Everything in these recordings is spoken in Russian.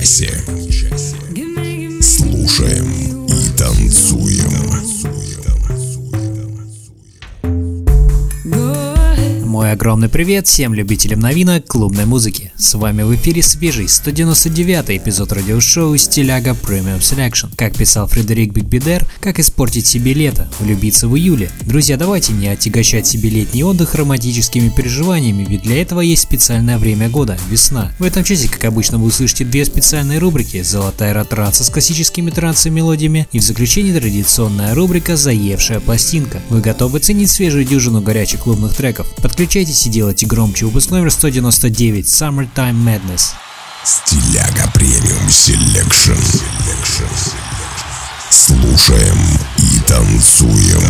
guys here. Огромный привет всем любителям новинок клубной музыки. С вами в эфире свежий 199 эпизод радиошоу Стиляга Premium Selection. Как писал Фредерик Бигбидер, как испортить себе лето, влюбиться в июле. Друзья, давайте не отягощать себе летний отдых романтическими переживаниями, ведь для этого есть специальное время года – весна. В этом часе, как обычно, вы услышите две специальные рубрики – «Золотая ретранса» с классическими трансы мелодиями и в заключении традиционная рубрика «Заевшая пластинка». Вы готовы ценить свежую дюжину горячих клубных треков? Подключайтесь делайте громче. Выпуск номер 199 Summertime Madness. Стиляга Premium Selection. Слушаем и танцуем.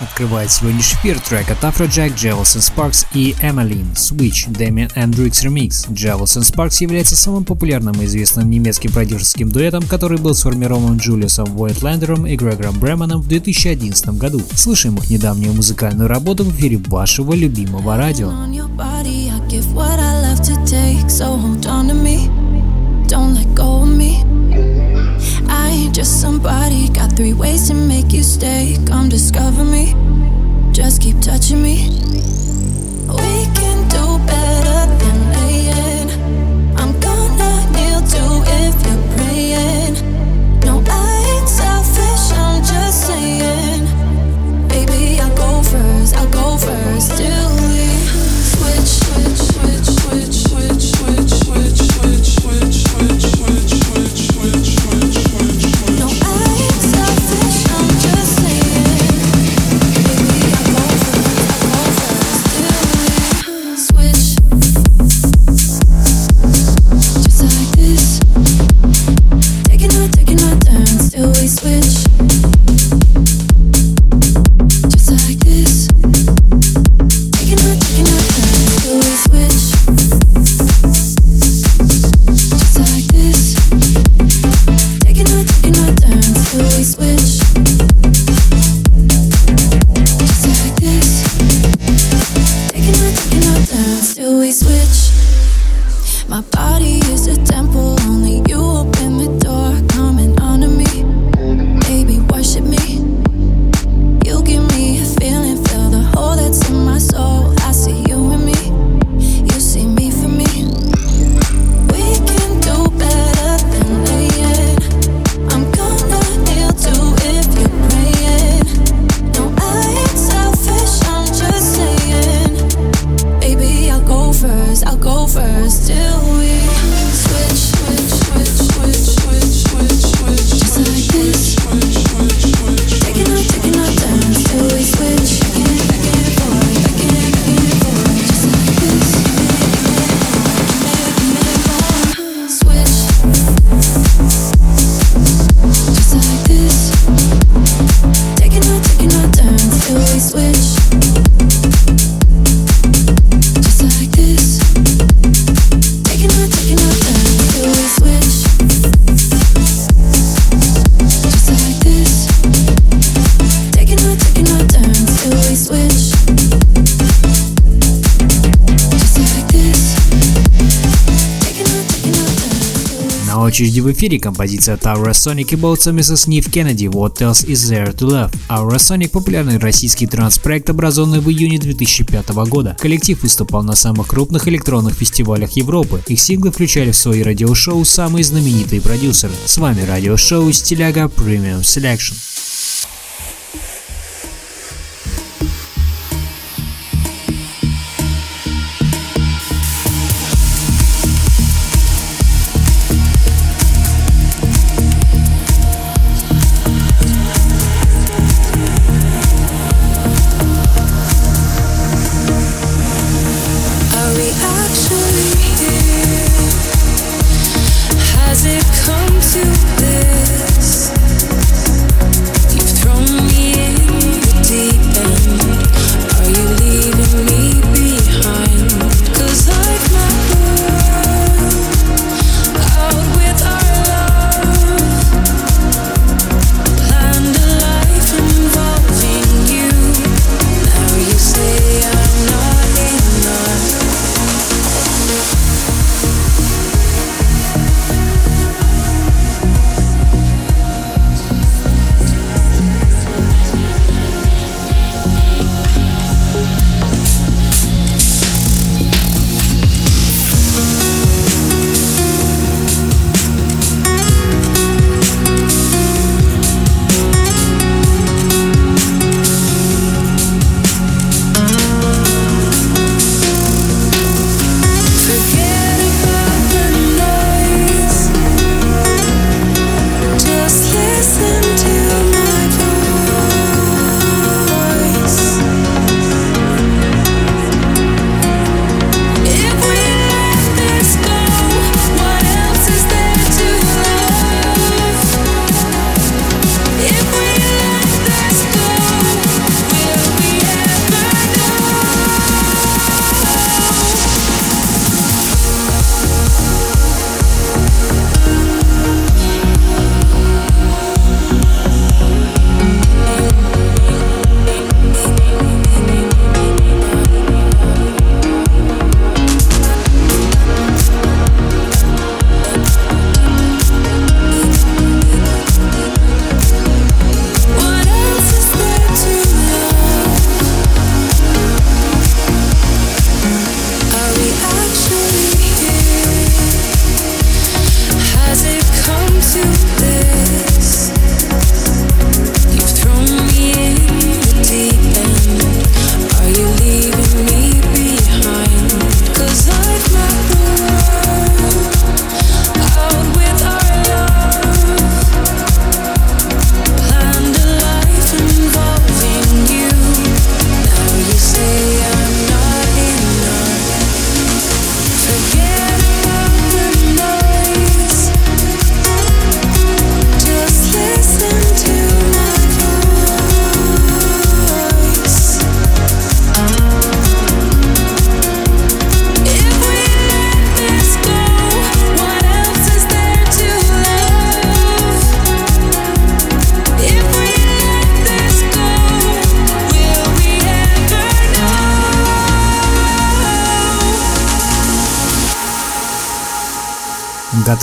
Открывает сегодняшний эфир трек от Afrojack, Jewelz and Sparks и Emmalyn Switch Damien Hendrix Remix. Jewelz and Sparks является самым популярным и известным немецким продюсерским дуэтом, который был сформирован Джулиусом Войтлендером и Грегором Бреманом в 2011 году. Слушаем их недавнюю музыкальную работу в эфире вашего любимого радио. Three ways to make you stay. Come discover me. Just keep touching me. We очереди в эфире композиция Tower Sonic и Boat совместно с Кеннеди What Else Is There To Love. Aura Sonic – популярный российский транс-проект, образованный в июне 2005 года. Коллектив выступал на самых крупных электронных фестивалях Европы. Их синглы включали в свои радиошоу самые знаменитые продюсеры. С вами радиошоу Стиляга Premium Selection.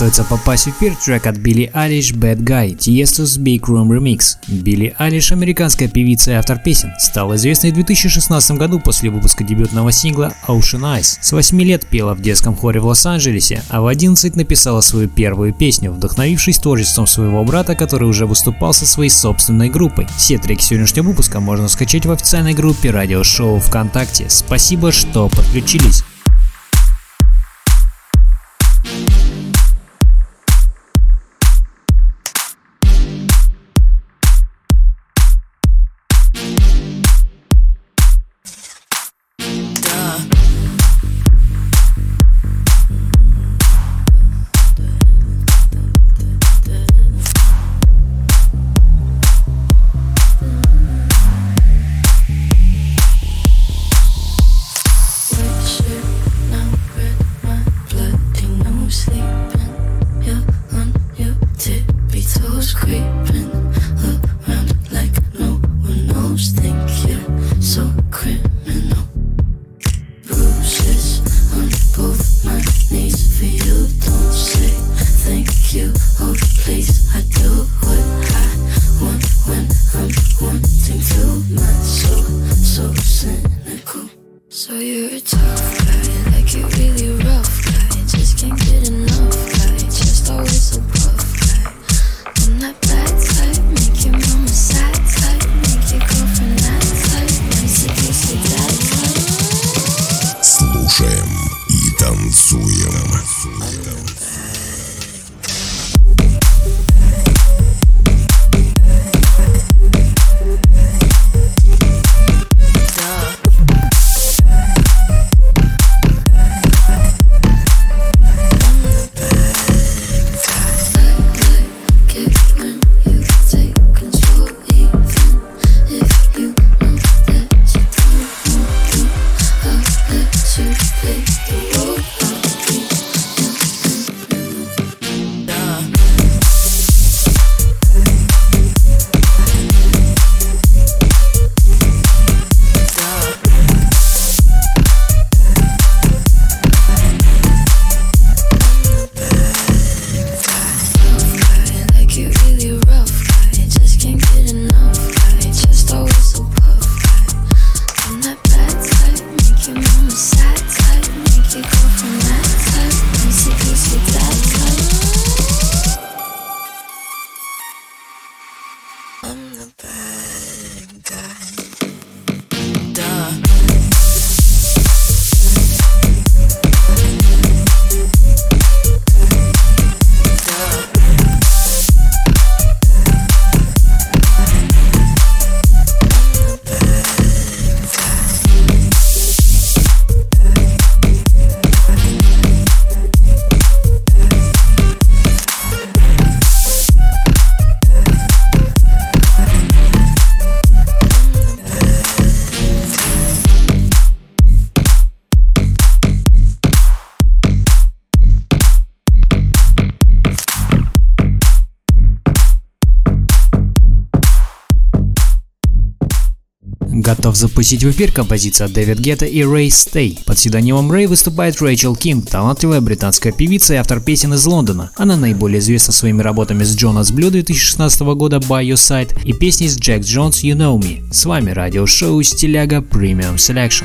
Готовится попасть в эфир трек от Билли Алиш Bad Guy Tiesto's Big Room Remix. Билли Алиш, американская певица и автор песен, стала известной в 2016 году после выпуска дебютного сингла Ocean Eyes. С 8 лет пела в детском хоре в Лос-Анджелесе, а в 11 написала свою первую песню, вдохновившись творчеством своего брата, который уже выступал со своей собственной группой. Все треки сегодняшнего выпуска можно скачать в официальной группе радиошоу ВКонтакте. Спасибо, что подключились. Запустить в эфир композиция Дэвид Гетта и Рэй Стей. Под псевдонимом Рэй выступает Рэйчел Кинг, талантливая британская певица и автор песен из Лондона. Она наиболее известна своими работами с Jonas Blue 2016 года By Your Side и песней с Джек Джонс You Know Me. С вами радиошоу Стиляга Premium Selection.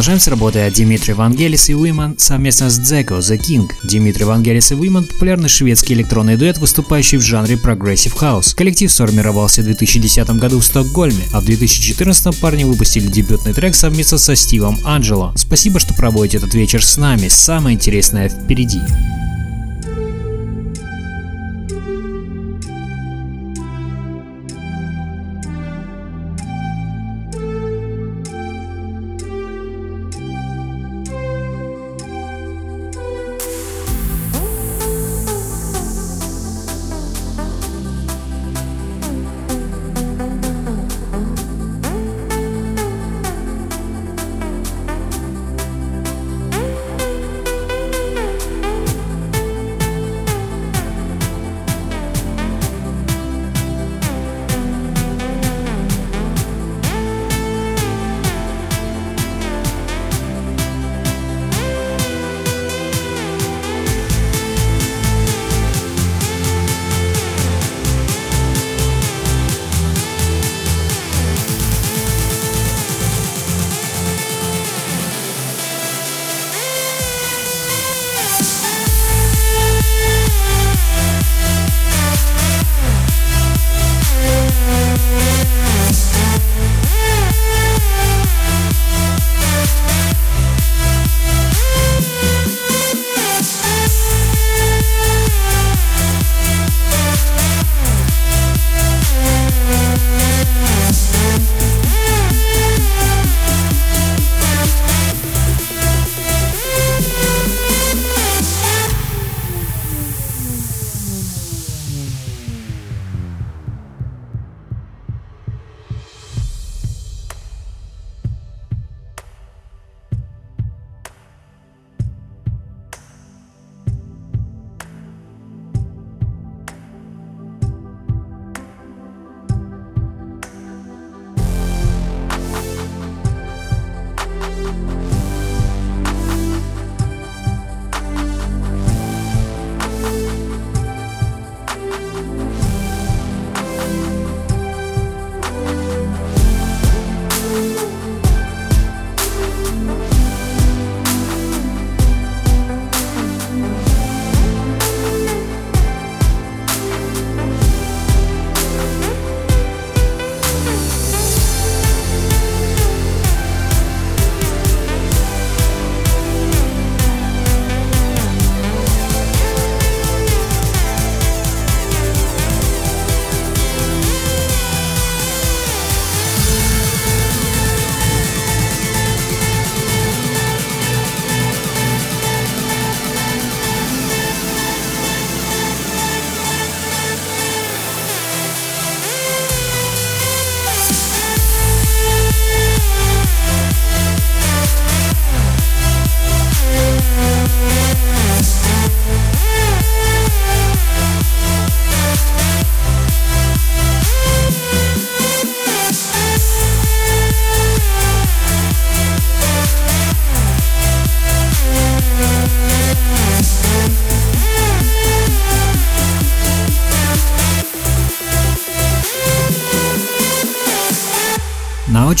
Продолжаем с работой от Дмитрия Вангелис и Уиман совместно с Дзеко The King. Дмитрий Вангелис и Уиман – популярный шведский электронный дуэт, выступающий в жанре Progressive House. Коллектив сформировался в 2010 году в Стокгольме, а в 2014 парни выпустили дебютный трек совместно со Стивом Анджело. Спасибо, что проводите этот вечер с нами, самое интересное впереди.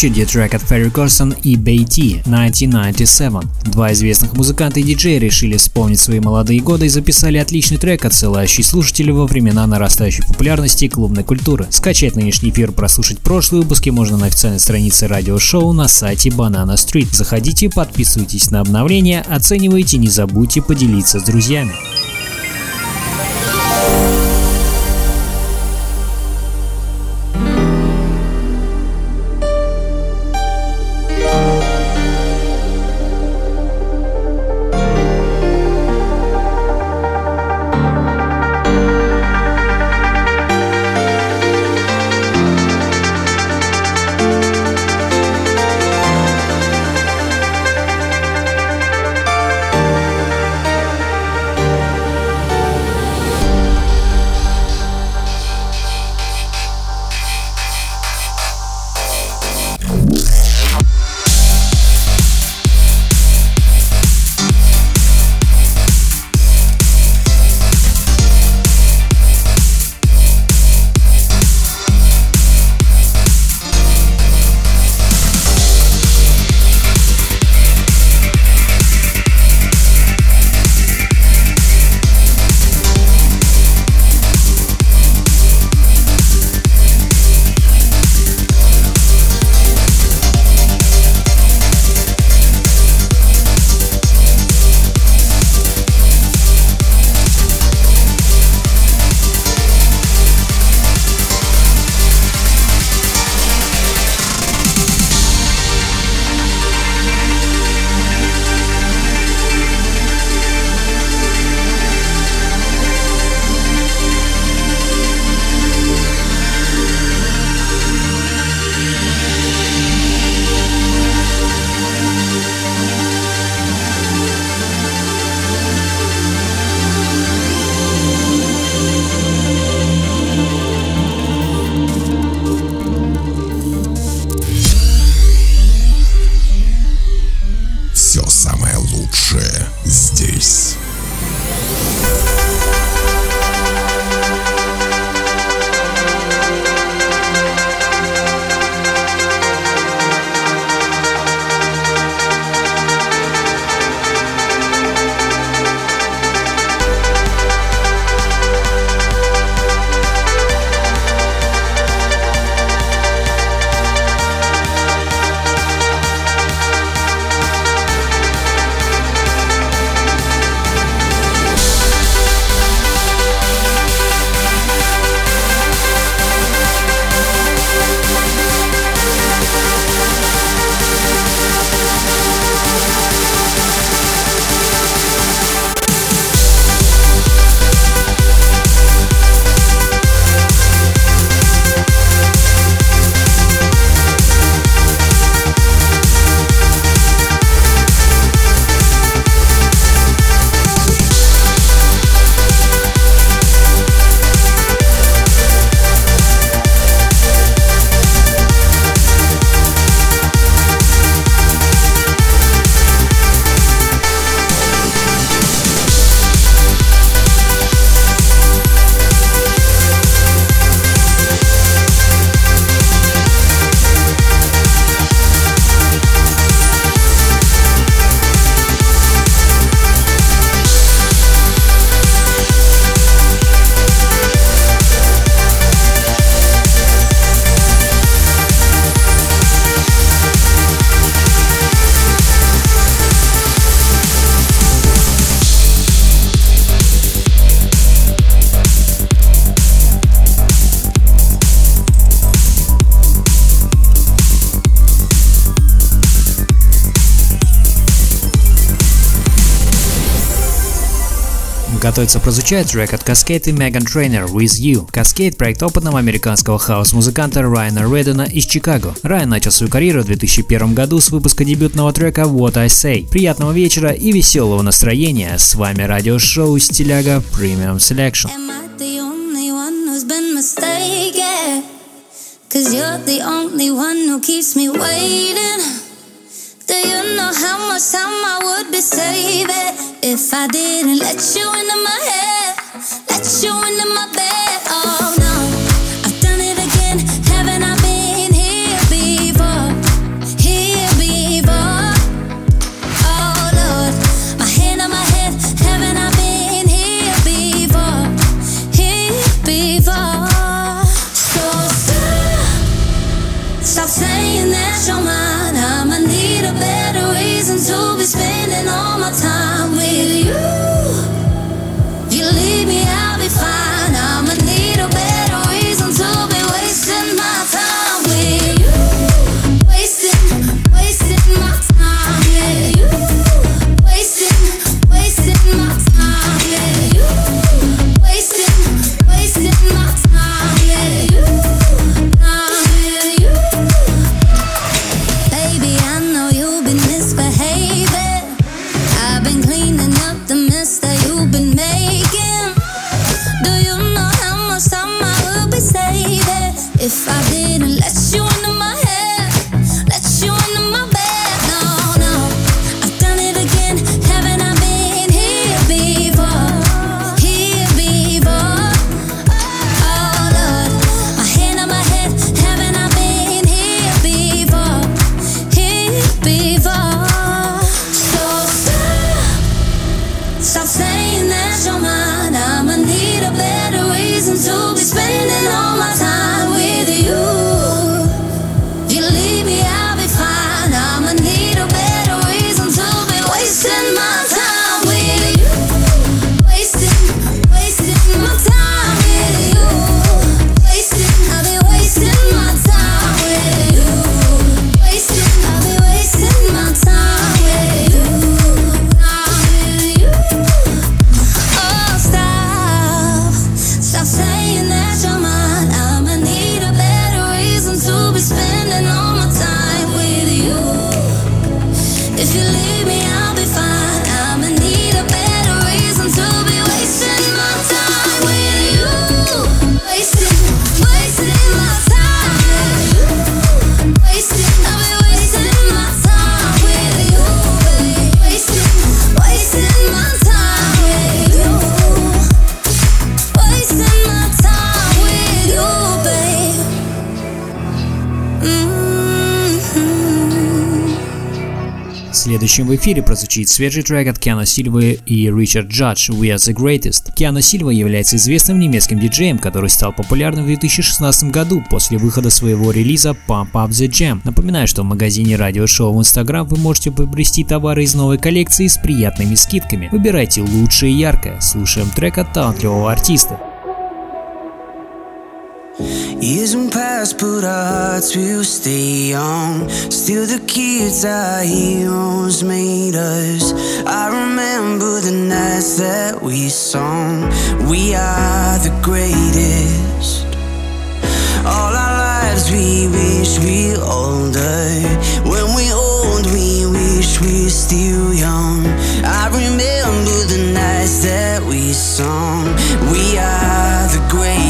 Очереди трек от Ferry Corson и Beatty 1997. Два известных музыканта и диджея решили вспомнить свои молодые годы и записали отличный трек, отсылающий слушателей во времена нарастающей популярности клубной культуры. Скачать нынешний эфир, прослушать прошлые выпуски можно на официальной странице радиошоу на сайте Banana Street. Заходите, подписывайтесь на обновления, оценивайте, не забудьте поделиться с друзьями. Готовится прозвучать трек от Kaskade и Meghan Trainor With You. Cascade – проект опытного американского хаус-музыканта Райана Раддона из Чикаго. Райан начал свою карьеру в 2001 году с выпуска дебютного трека What I Say. Приятного вечера и веселого настроения. С вами радиошоу Стиляга Premium Selection. Cause you're the only one who keeps me waiting. Do you know how much time I would be saving if I didn't let you into my head, let you into my bed? If you leave me, Следующим в эфире прозвучит свежий трек от Киана Сильвы и Ричард Джадж «We are the greatest». Киана Сильва является известным немецким диджеем, который стал популярным в 2016 году после выхода своего релиза Pump Up the Jam. Напоминаю, что в магазине радиошоу в Instagram вы можете приобрести товары из новой коллекции с приятными скидками. Выбирайте лучшее и яркое. Слушаем трек от талантливого артиста. Years will pass, but our hearts will stay young. Still, the kids, our heroes made us. I remember the nights that we sung. We are the greatest. All our lives, we wish we older. When we old, we wish we still young. I remember the nights that we sung. We are the greatest.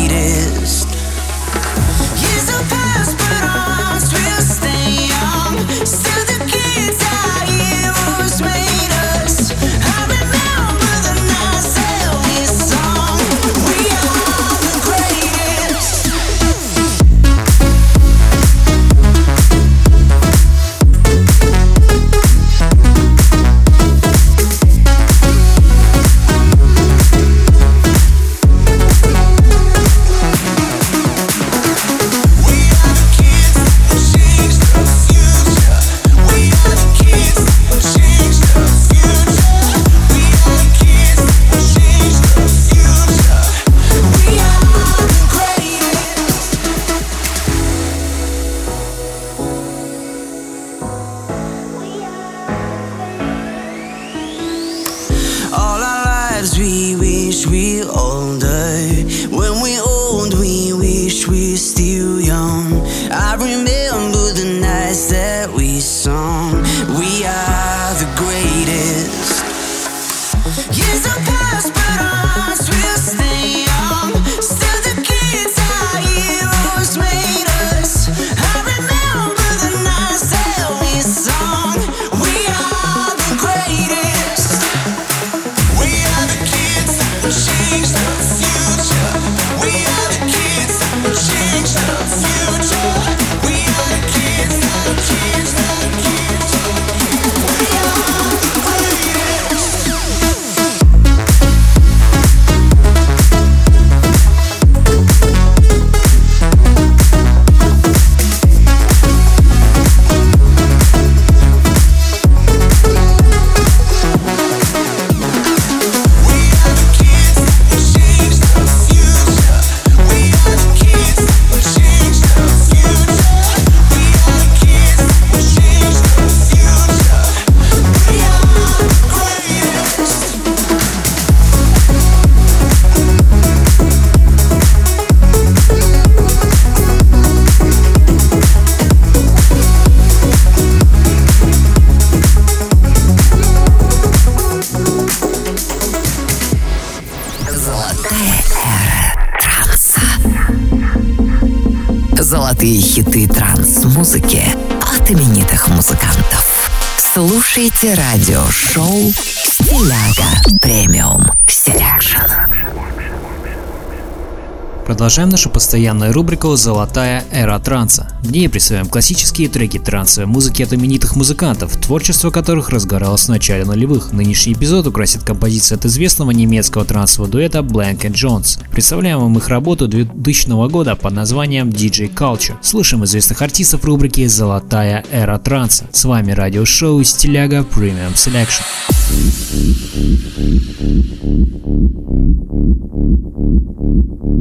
Золотые хиты транс-музыки от именитых музыкантов. Слушайте радиошоу «Стиляга Premium Selection». Продолжаем нашу постоянную рубрику «Золотая эра транса». В ней представляем классические треки трансовой музыки от именитых музыкантов, творчество которых разгоралось в начале нулевых. Нынешний эпизод украсит композиция от известного немецкого трансового дуэта Blank Jones. Представляем вам их работу 2000 года под названием DJ Culture. Слушаем известных артистов рубрики «Золотая эра транса». С вами радиошоу «Стиляга Premium Selection».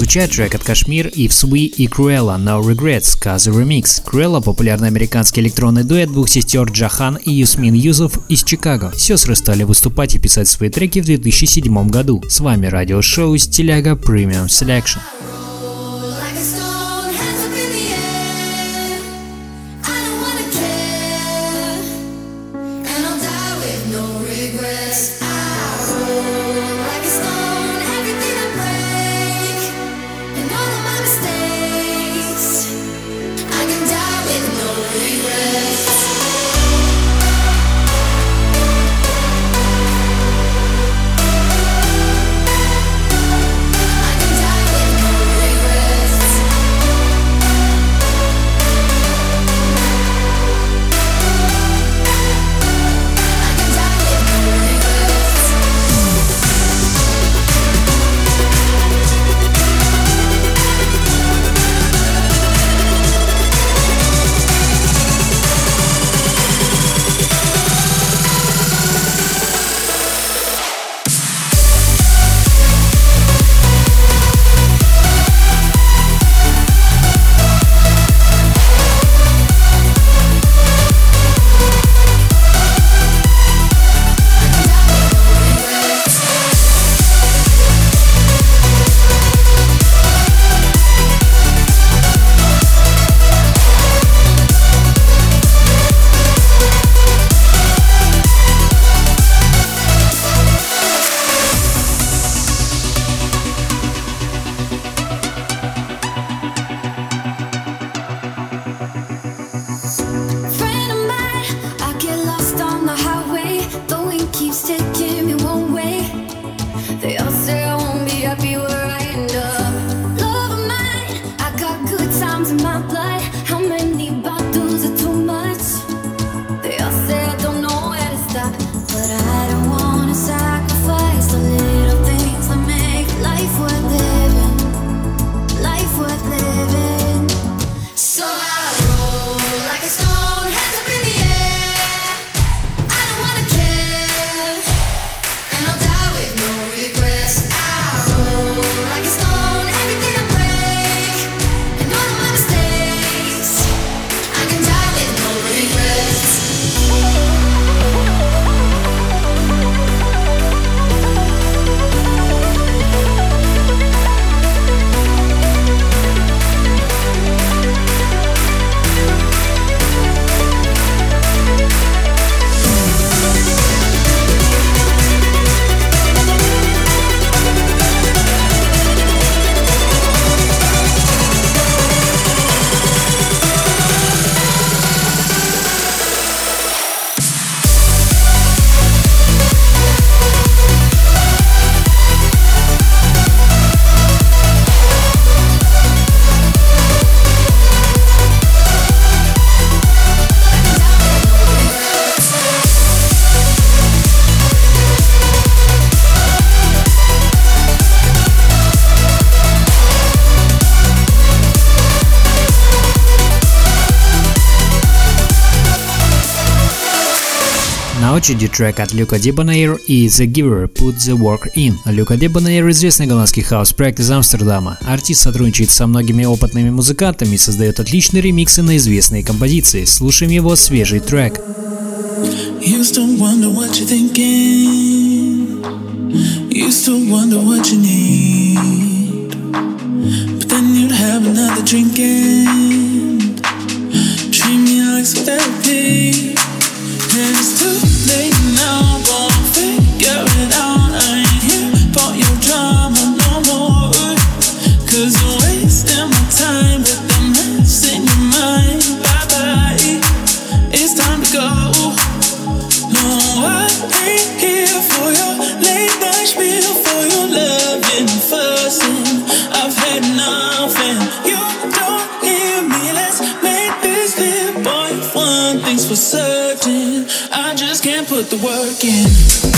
прозвучат трек от Кашмир, If We и Cruella No Regrets, Каза Remix. Cruella – популярный американский электронный дуэт двух сестер Джахан и Юсмин Юзов из Чикаго. Сестры стали выступать и писать свои треки в 2007 году. С вами радиошоу «Стиляга Premium Selection». очереди трек от Люка Дебонейр и The Giver Put The Work In. Люка Дебонейр – известный голландский хаос-проект из Амстердама. Артист сотрудничает со многими опытными музыкантами и создает отличные ремиксы на известные композиции. Слушаем его свежий трек. Used like some therapy. There's. late now. the work in.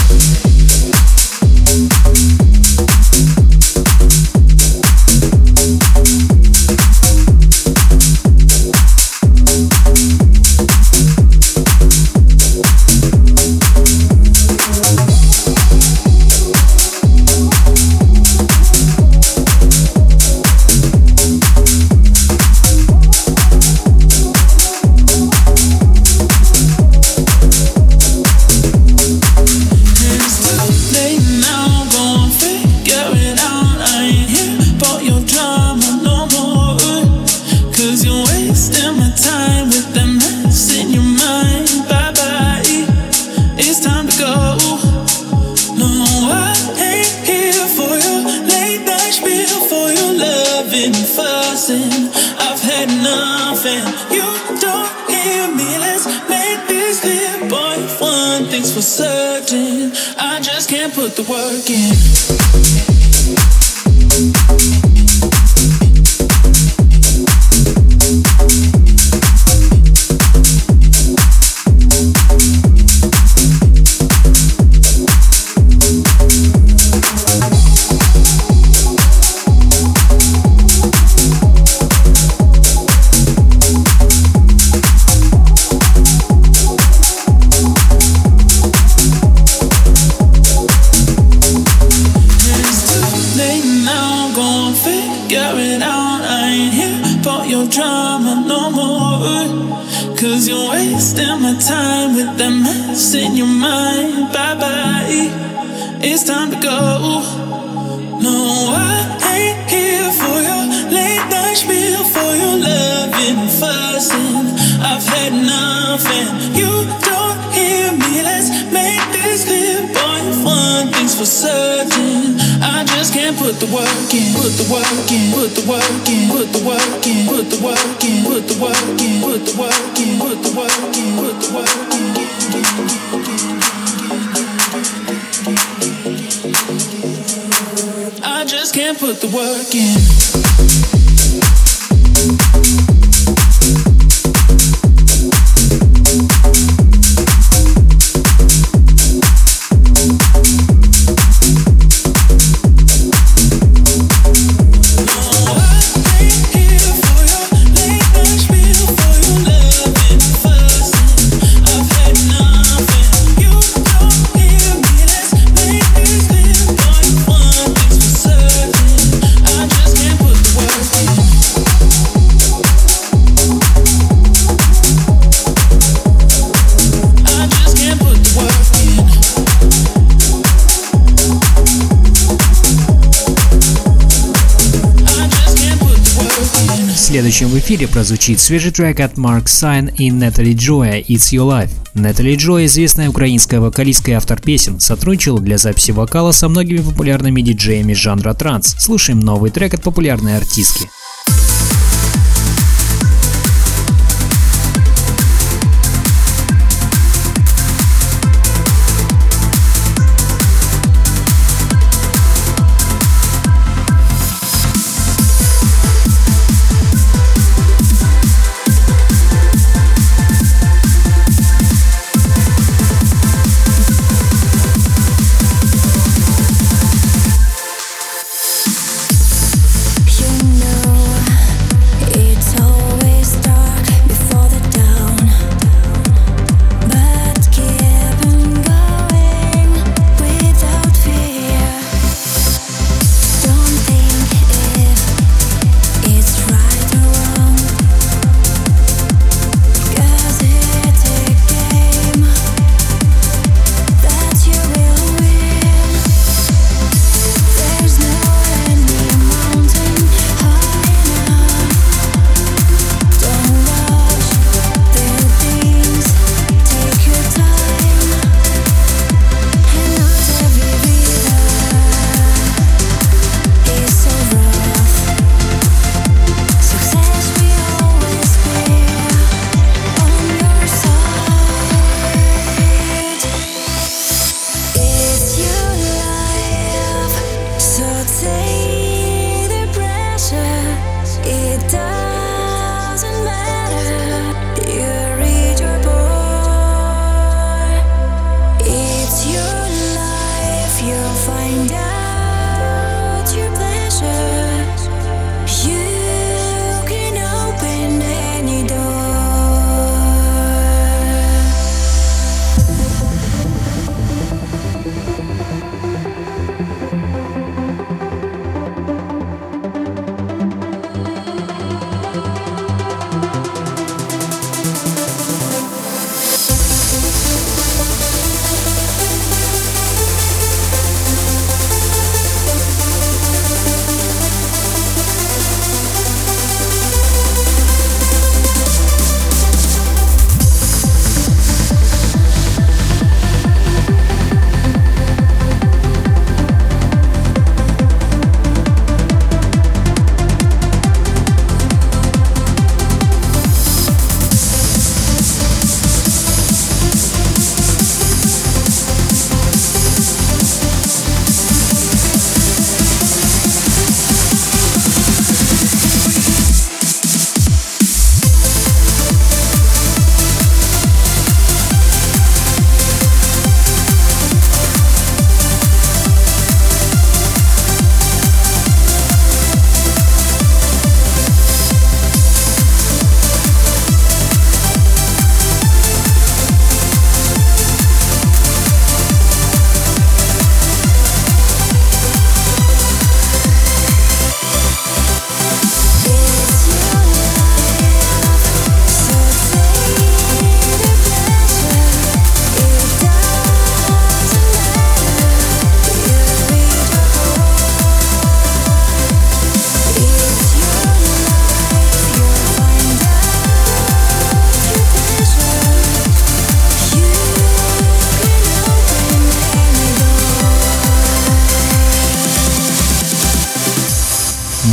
следующем в эфире прозвучит свежий трек от Mark Сайн и Натали Джойя «It's Your Life». Натали Джойя, известная украинская вокалистка и автор песен, сотрудничала для записи вокала со многими популярными диджеями жанра транс. Слушаем новый трек от популярной артистки.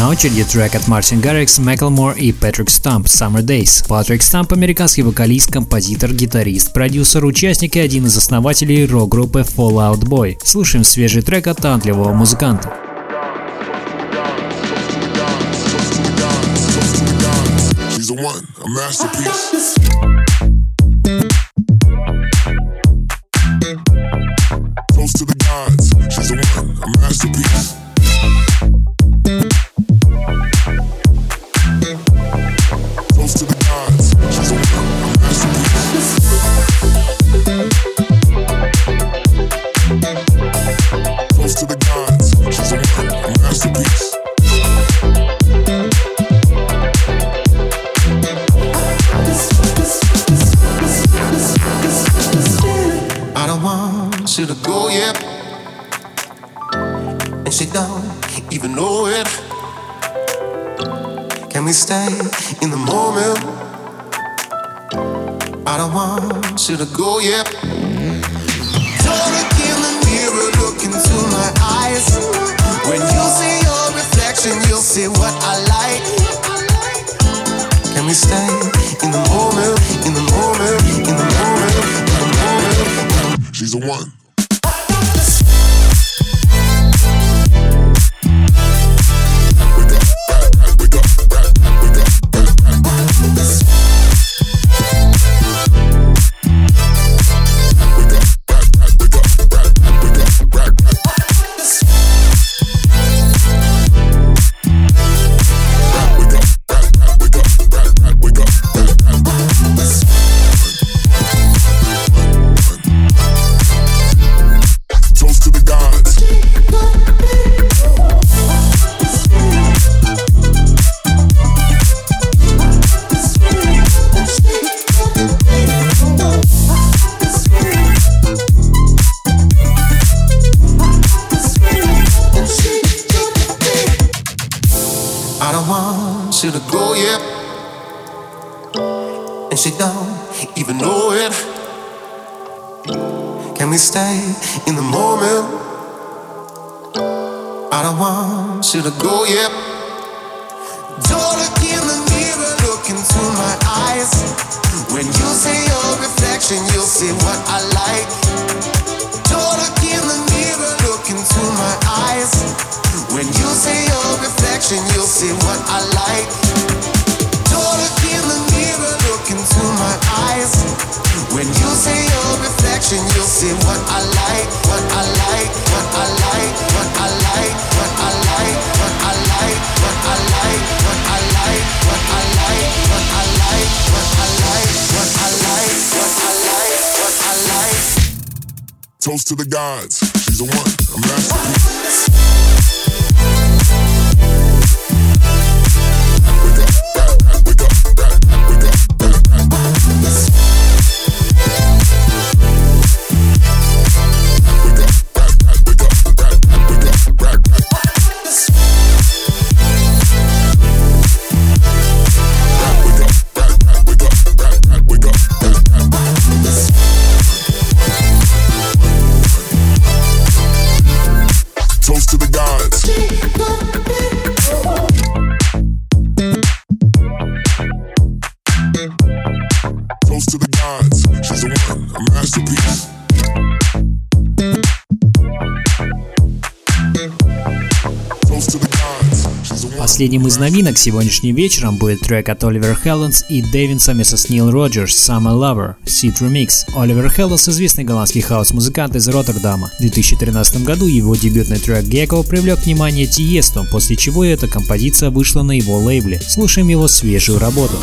На очереди трек от Мартин Гаррикс, Мэклмор и Патрик Стамп «Summer Days». Патрик Стамп – американский вокалист, композитор, гитарист, продюсер, участник и один из основателей рок-группы Fallout Boy. Слушаем свежий трек от талантливого музыканта. She's to the gods. She's a one, a masterpiece. You to go yet. Don't look in the mirror, look into my eyes. When you see your reflection, you'll see what I like. Can we stay in the moment, in the moment, in the moment, in the moment? She's a one. Последним из новинок сегодняшним вечером будет трек от Oliver Heldens и Дэвинса с Nile Rodgers «Summer Lover» Seed Remix. Оливер Хелленс – известный голландский хаус-музыкант из Роттердама. В 2013 году его дебютный трек «Gecko» привлек внимание Тиесто, после чего эта композиция вышла на его лейбле. Слушаем его свежую работу.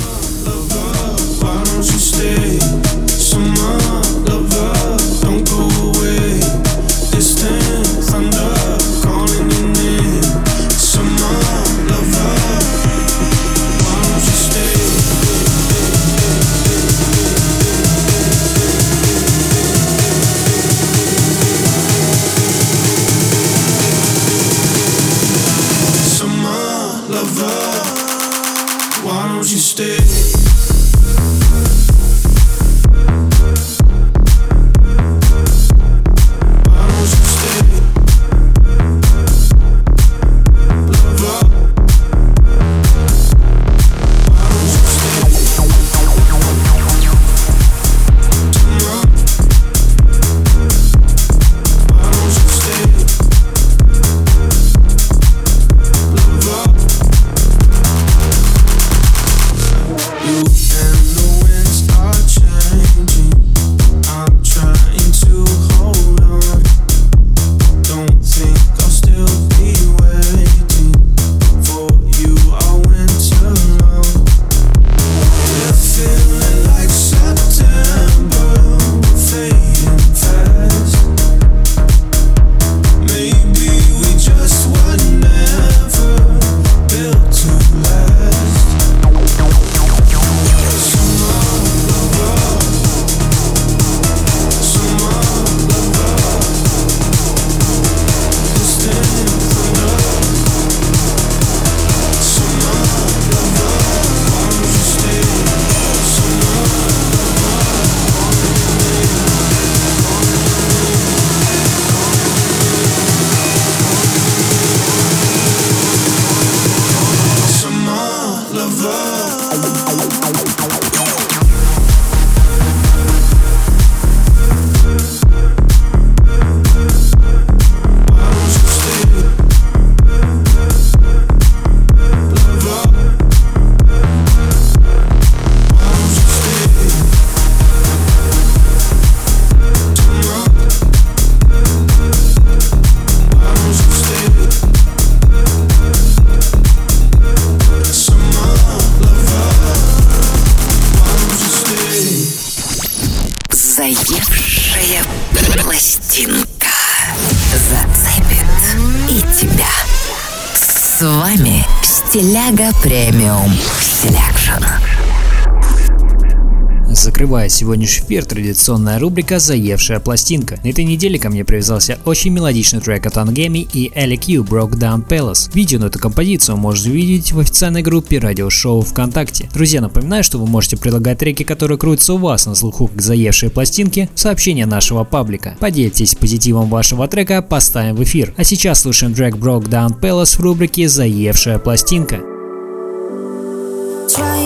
сегодняшний эфир традиционная рубрика «Заевшая пластинка». На этой неделе ко мне привязался очень мелодичный трек от Ангеми и Элли Кью «Broke Down Palace». Видео на эту композицию можете увидеть в официальной группе радиошоу ВКонтакте. Друзья, напоминаю, что вы можете предлагать треки, которые крутятся у вас на слуху к «Заевшей пластинке» в сообщение нашего паблика. Поделитесь позитивом вашего трека, поставим в эфир. А сейчас слушаем трек «Broke Down Palace» в рубрике «Заевшая пластинка». Try